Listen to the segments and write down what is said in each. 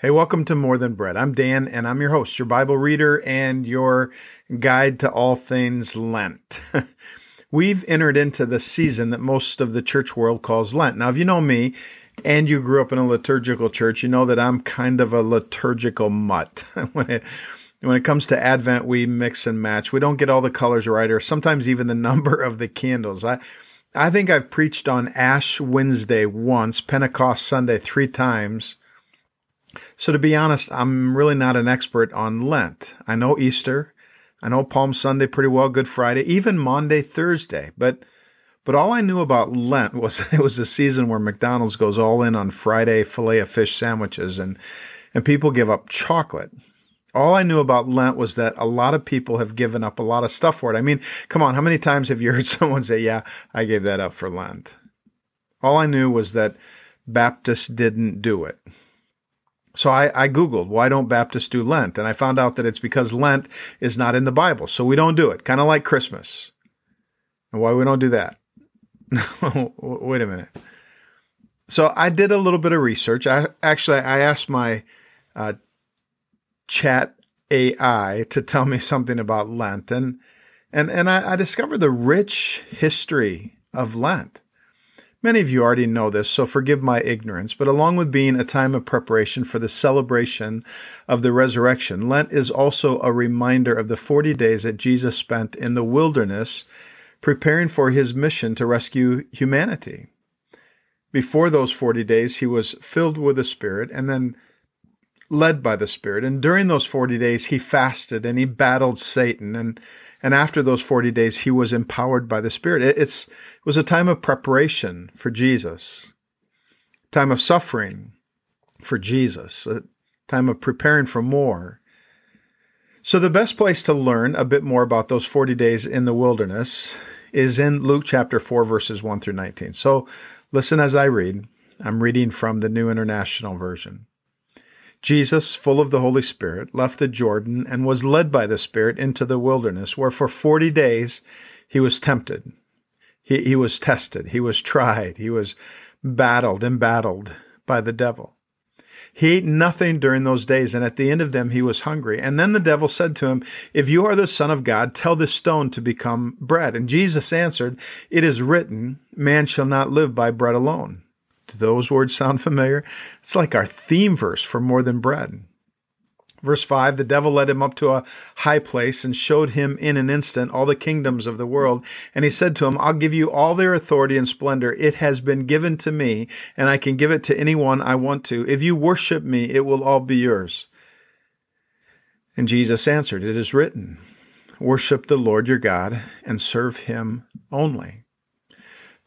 Hey, welcome to More Than Bread. I'm Dan, and I'm your host, your Bible reader, and your guide to all things Lent. We've entered into the season that most of the church world calls Lent. Now, if you know me and you grew up in a liturgical church, you know that I'm kind of a liturgical mutt. when it when it comes to Advent, we mix and match. We don't get all the colors right, or sometimes even the number of the candles. I I think I've preached on Ash Wednesday once, Pentecost Sunday three times so, to be honest, I'm really not an expert on Lent. I know Easter, I know Palm Sunday pretty well, Good Friday, even Maundy, Thursday, but but all I knew about Lent was it was a season where McDonald's goes all in on Friday filet of fish sandwiches and and people give up chocolate. All I knew about Lent was that a lot of people have given up a lot of stuff for it. I mean, come on, how many times have you heard someone say, "Yeah, I gave that up for Lent"? All I knew was that Baptists didn't do it. So I, I, Googled, why don't Baptists do Lent? And I found out that it's because Lent is not in the Bible. So we don't do it, kind of like Christmas. And why we don't do that? Wait a minute. So I did a little bit of research. I actually I asked my uh, chat AI to tell me something about Lent, and and and I, I discovered the rich history of Lent. Many of you already know this, so forgive my ignorance, but along with being a time of preparation for the celebration of the resurrection, Lent is also a reminder of the 40 days that Jesus spent in the wilderness preparing for his mission to rescue humanity. Before those 40 days, he was filled with the Spirit and then led by the Spirit. And during those 40 days, he fasted and he battled Satan and and after those 40 days, he was empowered by the Spirit. It's, it was a time of preparation for Jesus, time of suffering for Jesus, a time of preparing for more. So, the best place to learn a bit more about those 40 days in the wilderness is in Luke chapter 4, verses 1 through 19. So, listen as I read. I'm reading from the New International Version. Jesus, full of the Holy Spirit, left the Jordan and was led by the Spirit into the wilderness, where for forty days he was tempted. He, he was tested. He was tried. He was battled and battled by the devil. He ate nothing during those days, and at the end of them he was hungry. And then the devil said to him, If you are the Son of God, tell this stone to become bread. And Jesus answered, It is written, Man shall not live by bread alone do those words sound familiar? It's like our theme verse for More Than Bread. Verse 5 The devil led him up to a high place and showed him in an instant all the kingdoms of the world. And he said to him, I'll give you all their authority and splendor. It has been given to me, and I can give it to anyone I want to. If you worship me, it will all be yours. And Jesus answered, It is written, Worship the Lord your God and serve him only.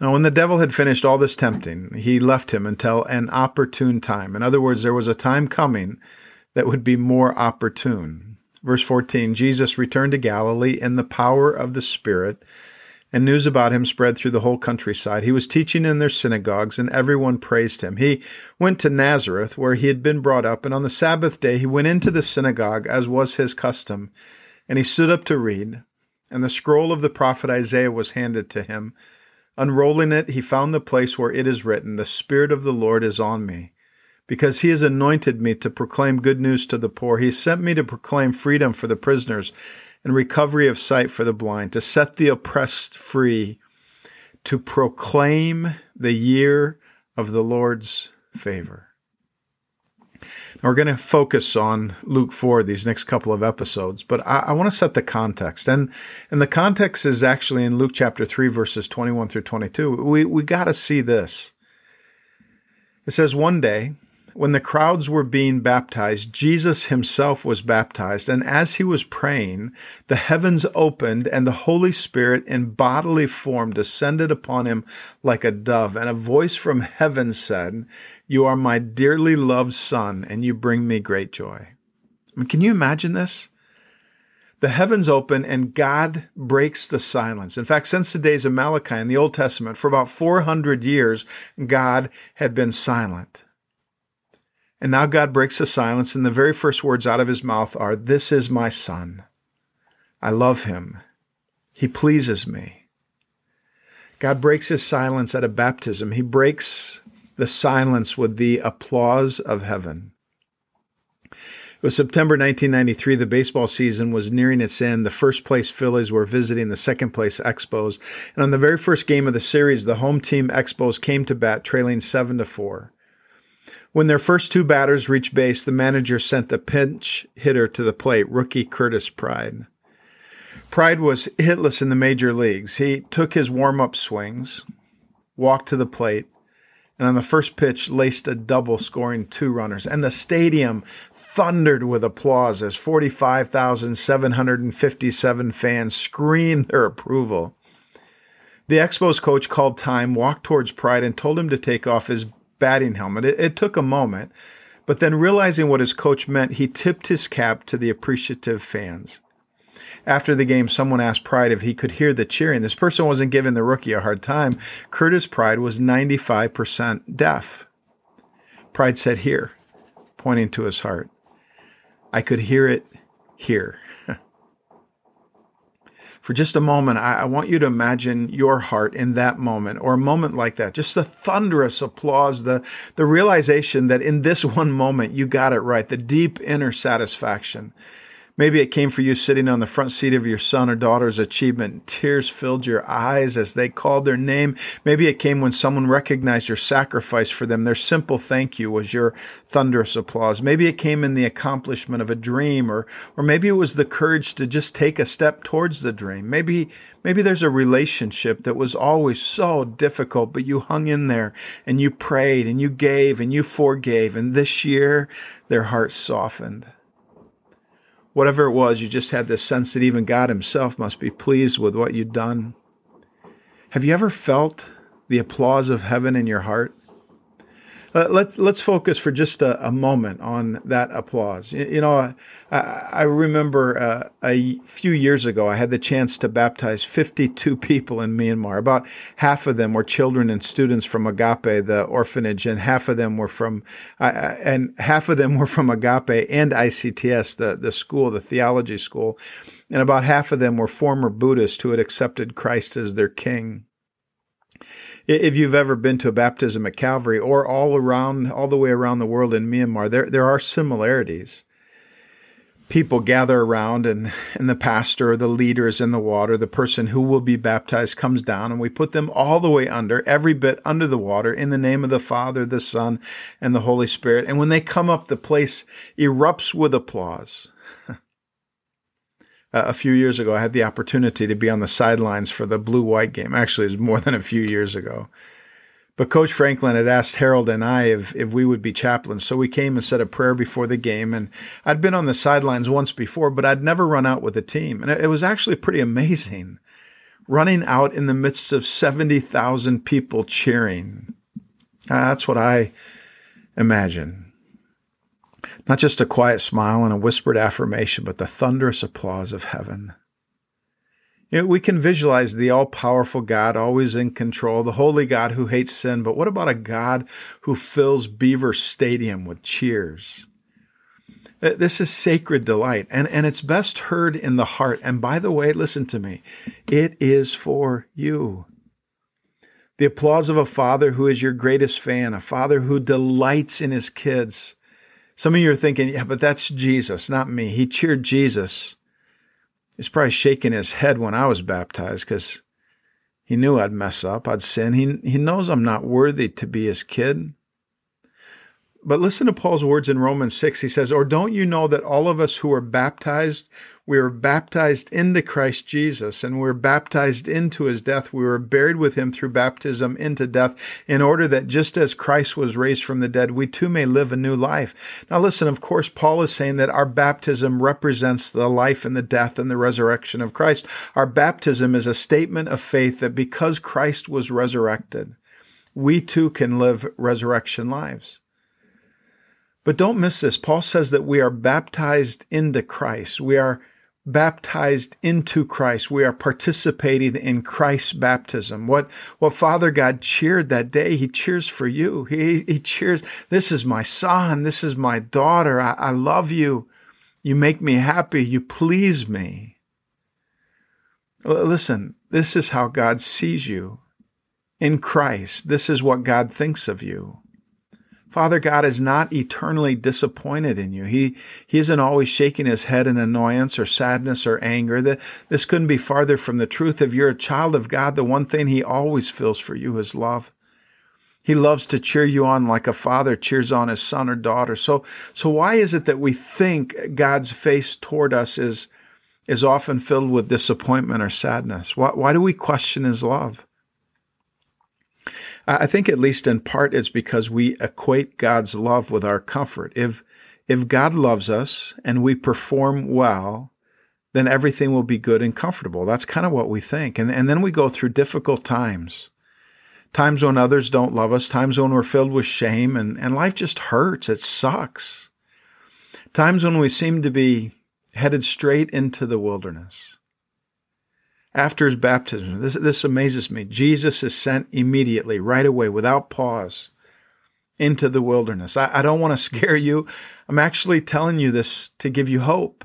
Now, when the devil had finished all this tempting, he left him until an opportune time. In other words, there was a time coming that would be more opportune. Verse 14 Jesus returned to Galilee in the power of the Spirit, and news about him spread through the whole countryside. He was teaching in their synagogues, and everyone praised him. He went to Nazareth, where he had been brought up, and on the Sabbath day he went into the synagogue, as was his custom, and he stood up to read. And the scroll of the prophet Isaiah was handed to him. Unrolling it, he found the place where it is written, The Spirit of the Lord is on me, because he has anointed me to proclaim good news to the poor. He sent me to proclaim freedom for the prisoners and recovery of sight for the blind, to set the oppressed free, to proclaim the year of the Lord's favor. Now we're going to focus on Luke 4 these next couple of episodes, but I, I, want to set the context. And, and the context is actually in Luke chapter 3, verses 21 through 22. We, we got to see this. It says, One day, when the crowds were being baptized, Jesus himself was baptized. And as he was praying, the heavens opened and the Holy Spirit in bodily form descended upon him like a dove. And a voice from heaven said, You are my dearly loved son, and you bring me great joy. I mean, can you imagine this? the heavens open and God breaks the silence. In fact, since the days of Malachi in the Old Testament, for about 400 years, God had been silent. And now God breaks the silence, and the very first words out of his mouth are, This is my son. I love him. He pleases me. God breaks his silence at a baptism. He breaks the silence with the applause of heaven. It was September 1993. The baseball season was nearing its end. The first place Phillies were visiting the second place Expos. And on the very first game of the series, the home team Expos came to bat trailing 7 to 4. When their first two batters reached base, the manager sent the pinch hitter to the plate, rookie Curtis Pride. Pride was hitless in the major leagues. He took his warm up swings, walked to the plate, and on the first pitch laced a double scoring two runners and the stadium thundered with applause as 45,757 fans screamed their approval. The Expos coach called time, walked towards Pride and told him to take off his batting helmet. It, it took a moment, but then realizing what his coach meant, he tipped his cap to the appreciative fans. After the game, someone asked Pride if he could hear the cheering. This person wasn't giving the rookie a hard time. Curtis Pride was 95% deaf. Pride said, Here, pointing to his heart. I could hear it here. For just a moment, I, I, want you to imagine your heart in that moment or a moment like that. Just the thunderous applause, the, the realization that in this one moment you got it right, the deep inner satisfaction. Maybe it came for you sitting on the front seat of your son or daughter's achievement. Tears filled your eyes as they called their name. Maybe it came when someone recognized your sacrifice for them. Their simple thank you was your thunderous applause. Maybe it came in the accomplishment of a dream or, or maybe it was the courage to just take a step towards the dream. Maybe, maybe there's a relationship that was always so difficult, but you hung in there and you prayed and you gave and you forgave. And this year their hearts softened whatever it was, you just had this sense that even God Himself must be pleased with what you'd done. Have you ever felt the applause of heaven in your heart? Uh, let's let's focus for just a, a, moment on that applause. You, you know, I, I remember uh, a few years ago I had the chance to baptize 52 people in Myanmar. About half of them were children and students from Agape, the orphanage, and half of them were from uh, and half of them were from Agape and ICTS, the the school, the theology school, and about half of them were former Buddhists who had accepted Christ as their king if you've ever been to a baptism at Calvary or all around, all the way around the world in Myanmar, there, there are similarities. People gather around and, and the pastor or the leader is in the water. The person who will be baptized comes down and we put them all the way under, every bit under the water in the name of the Father, the Son, and the Holy Spirit. And when they come up, the place erupts with applause. Uh, a few years ago, I had the opportunity to be on the sidelines for the blue white game. Actually, it was more than a few years ago. But Coach Franklin had asked Harold and I if, if we would be chaplains. So we came and said a prayer before the game. And I'd been on the sidelines once before, but I'd never run out with a team. And it, it was actually pretty amazing running out in the midst of 70,000 people cheering. Uh, that's what I imagine. Not just a quiet smile and a whispered affirmation, but the thunderous applause of heaven. You know, we can visualize the all powerful God always in control, the holy God who hates sin, but what about a God who fills Beaver Stadium with cheers? This is sacred delight, and, and it's best heard in the heart. And by the way, listen to me, it is for you. The applause of a father who is your greatest fan, a father who delights in his kids, some of you are thinking, yeah, but that's Jesus, not me. He cheered Jesus. He's probably shaking his head when I was baptized because he knew I'd mess up, I'd sin. He, he knows I'm not worthy to be his kid. But listen to Paul's words in Romans 6. He says, Or don't you know that all of us who are baptized we were baptized into Christ Jesus and we were baptized into his death. We were buried with him through baptism into death in order that just as Christ was raised from the dead, we too may live a new life. Now listen, of course, Paul is saying that our baptism represents the life and the death and the resurrection of Christ. Our baptism is a statement of faith that because Christ was resurrected, we too can live resurrection lives. But don't miss this. Paul says that we are baptized into Christ. We are baptized into Christ. We are participating in Christ's baptism. What, what Father God cheered that day, He cheers for you. He, he cheers, this is my son. This is my daughter. I, I love you. You make me happy. You please me. Listen, this is how God sees you in Christ. This is what God thinks of you. Father God is not eternally disappointed in you. He, he isn't always shaking his head in annoyance or sadness or anger. That this couldn't be farther from the truth. If you're a child of God, the one thing he always feels for you is love. He loves to cheer you on like a father cheers on his son or daughter. So, so why is it that we think God's face toward us is, is often filled with disappointment or sadness? Why, why do we question his love? I think at least in part it's because we equate God's love with our comfort. If if God loves us and we perform well, then everything will be good and comfortable. That's kind of what we think. And and then we go through difficult times. Times when others don't love us, times when we're filled with shame and, and life just hurts. It sucks. Times when we seem to be headed straight into the wilderness after his baptism. This, this amazes me. Jesus is sent immediately, right away, without pause, into the wilderness. I, I don't want to scare you. I'm actually telling you this to give you hope.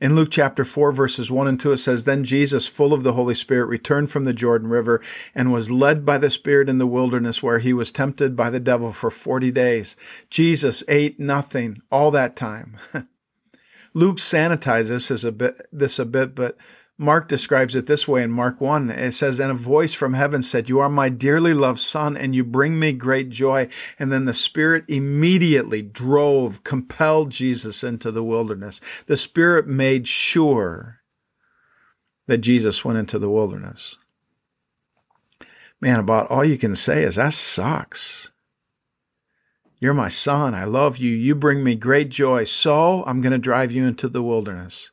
In Luke chapter 4, verses 1 and 2, it says, Then Jesus, full of the Holy Spirit, returned from the Jordan River and was led by the Spirit in the wilderness, where he was tempted by the devil for 40 days. Jesus ate nothing all that time. Luke sanitizes this a bit, this a bit, but Mark describes it this way in Mark 1. It says, And a voice from heaven said, You are my dearly loved son, and you bring me great joy. And then the Spirit immediately drove, compelled Jesus into the wilderness. The Spirit made sure that Jesus went into the wilderness. Man, about all you can say is, That sucks. You're my son. I love you. You bring me great joy. So I'm going to drive you into the wilderness.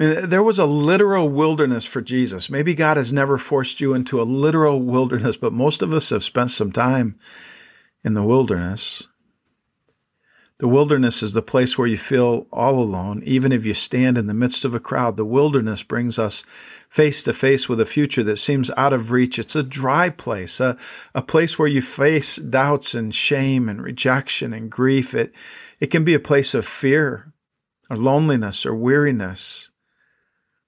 Mean, there was a literal wilderness for Jesus. Maybe God has never forced you into a literal wilderness, but most of us have spent some time in the wilderness. The wilderness is the place where you feel all alone, even if you stand in the midst of a crowd. The wilderness brings us face to face with a future that seems out of reach. It's a dry place, a, a place where you face doubts and shame and rejection and grief. It, it can be a place of fear or loneliness or weariness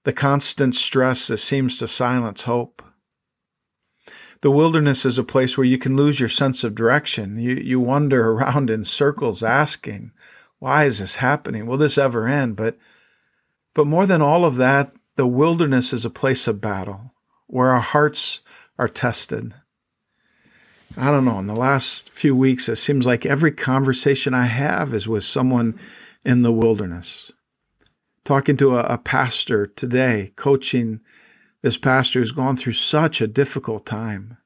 the constant stress that seems to silence hope. The wilderness is a place where you can lose your sense of direction. You, you wander around in circles asking, why is this happening? Will this ever end? But, but more than all of that, the wilderness is a place of battle where our hearts are tested. I don't know. In the last few weeks, it seems like every conversation I have is with someone in the wilderness talking to a, a pastor today, coaching this pastor who's gone through such a difficult time.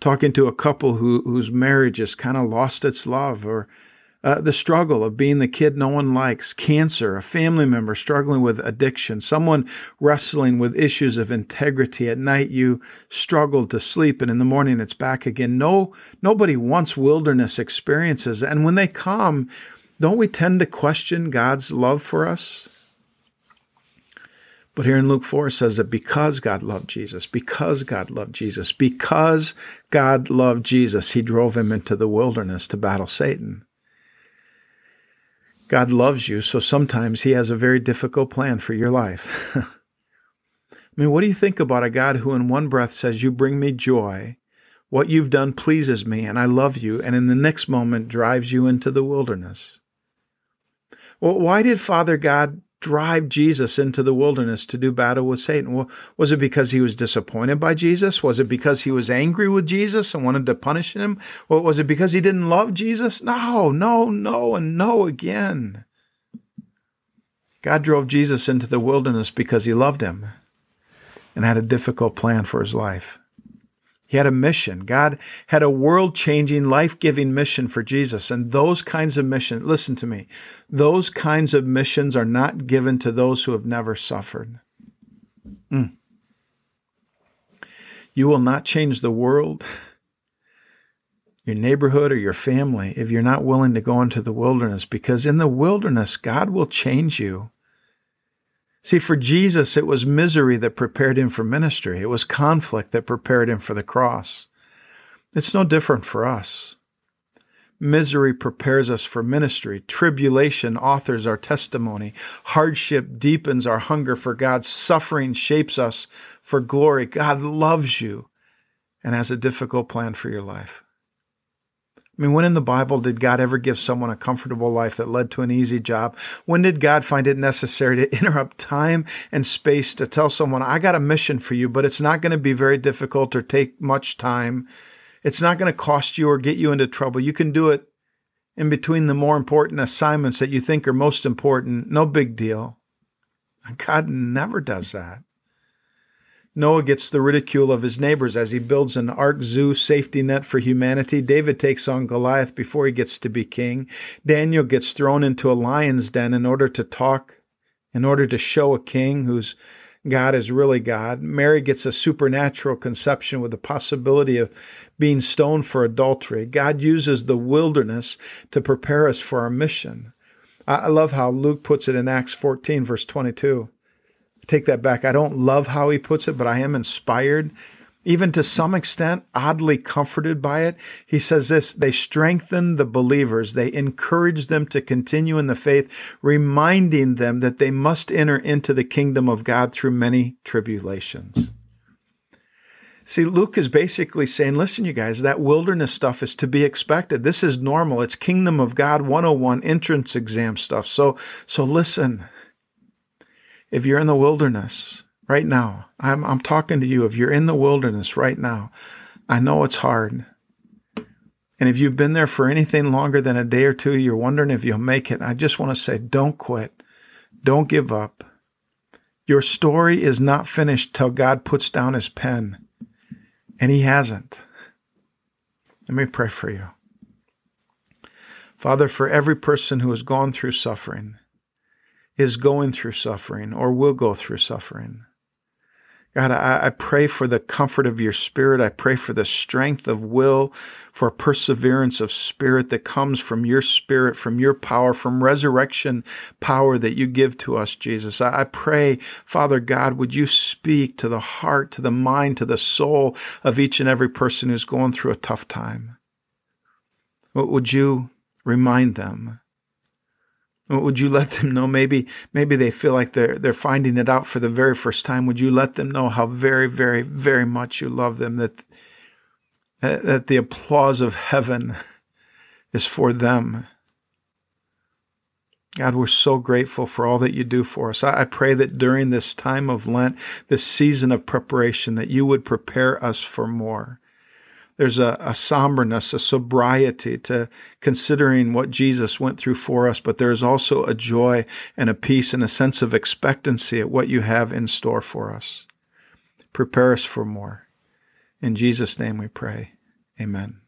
Talking to a couple who, whose marriage has kind of lost its love, or uh, the struggle of being the kid no one likes, cancer, a family member struggling with addiction, someone wrestling with issues of integrity. At night, you struggle to sleep, and in the morning, it's back again. No, nobody wants wilderness experiences, and when they come, don't we tend to question God's love for us? But here in Luke 4 it says that because God loved Jesus, because God loved Jesus, because God loved Jesus, he drove him into the wilderness to battle Satan. God loves you, so sometimes he has a very difficult plan for your life. I mean, what do you think about a God who in one breath says, You bring me joy, what you've done pleases me, and I love you, and in the next moment drives you into the wilderness? Well, why did Father God drive Jesus into the wilderness to do battle with Satan? Was it because he was disappointed by Jesus? Was it because he was angry with Jesus and wanted to punish him? Or was it because he didn't love Jesus? No, no, no, and no again. God drove Jesus into the wilderness because he loved him and had a difficult plan for his life. He had a mission. God had a world changing, life giving mission for Jesus. And those kinds of missions, listen to me, those kinds of missions are not given to those who have never suffered. Mm. You will not change the world, your neighborhood, or your family if you're not willing to go into the wilderness, because in the wilderness, God will change you. See, for Jesus, it was misery that prepared him for ministry. It was conflict that prepared him for the cross. It's no different for us. Misery prepares us for ministry. Tribulation authors our testimony. Hardship deepens our hunger for God. Suffering shapes us for glory. God loves you and has a difficult plan for your life. I mean, when in the Bible did God ever give someone a comfortable life that led to an easy job? When did God find it necessary to interrupt time and space to tell someone, I got a mission for you, but it's not going to be very difficult or take much time? It's not going to cost you or get you into trouble. You can do it in between the more important assignments that you think are most important. No big deal. God never does that. Noah gets the ridicule of his neighbors as he builds an ark zoo safety net for humanity. David takes on Goliath before he gets to be king. Daniel gets thrown into a lion's den in order to talk, in order to show a king whose God is really God. Mary gets a supernatural conception with the possibility of being stoned for adultery. God uses the wilderness to prepare us for our mission. I love how Luke puts it in Acts 14, verse 22 take that back. I don't love how he puts it, but I am inspired, even to some extent, oddly comforted by it. He says this they strengthen the believers, they encourage them to continue in the faith, reminding them that they must enter into the kingdom of God through many tribulations. See, Luke is basically saying, listen, you guys, that wilderness stuff is to be expected. This is normal. It's kingdom of God 101 entrance exam stuff. So, so listen, if you're in the wilderness right now, I'm, I'm talking to you. If you're in the wilderness right now, I know it's hard. And if you've been there for anything longer than a day or two, you're wondering if you'll make it. I just want to say, don't quit. Don't give up. Your story is not finished till God puts down his pen. And he hasn't. Let me pray for you. Father, for every person who has gone through suffering, is going through suffering or will go through suffering. God, I, I, pray for the comfort of your spirit. I pray for the strength of will, for perseverance of spirit that comes from your spirit, from your power, from resurrection power that you give to us, Jesus. I, I pray, Father God, would you speak to the heart, to the mind, to the soul of each and every person who's going through a tough time? Would you remind them would you let them know? Maybe, maybe they feel like they're, they're finding it out for the very first time. Would you let them know how very, very, very much you love them? That, that the applause of heaven is for them. God, we're so grateful for all that you do for us. I pray that during this time of Lent, this season of preparation, that you would prepare us for more there's a, a somberness, a sobriety to considering what Jesus went through for us, but there's also a joy and a peace and a sense of expectancy at what you have in store for us. Prepare us for more. In Jesus' name we pray. Amen.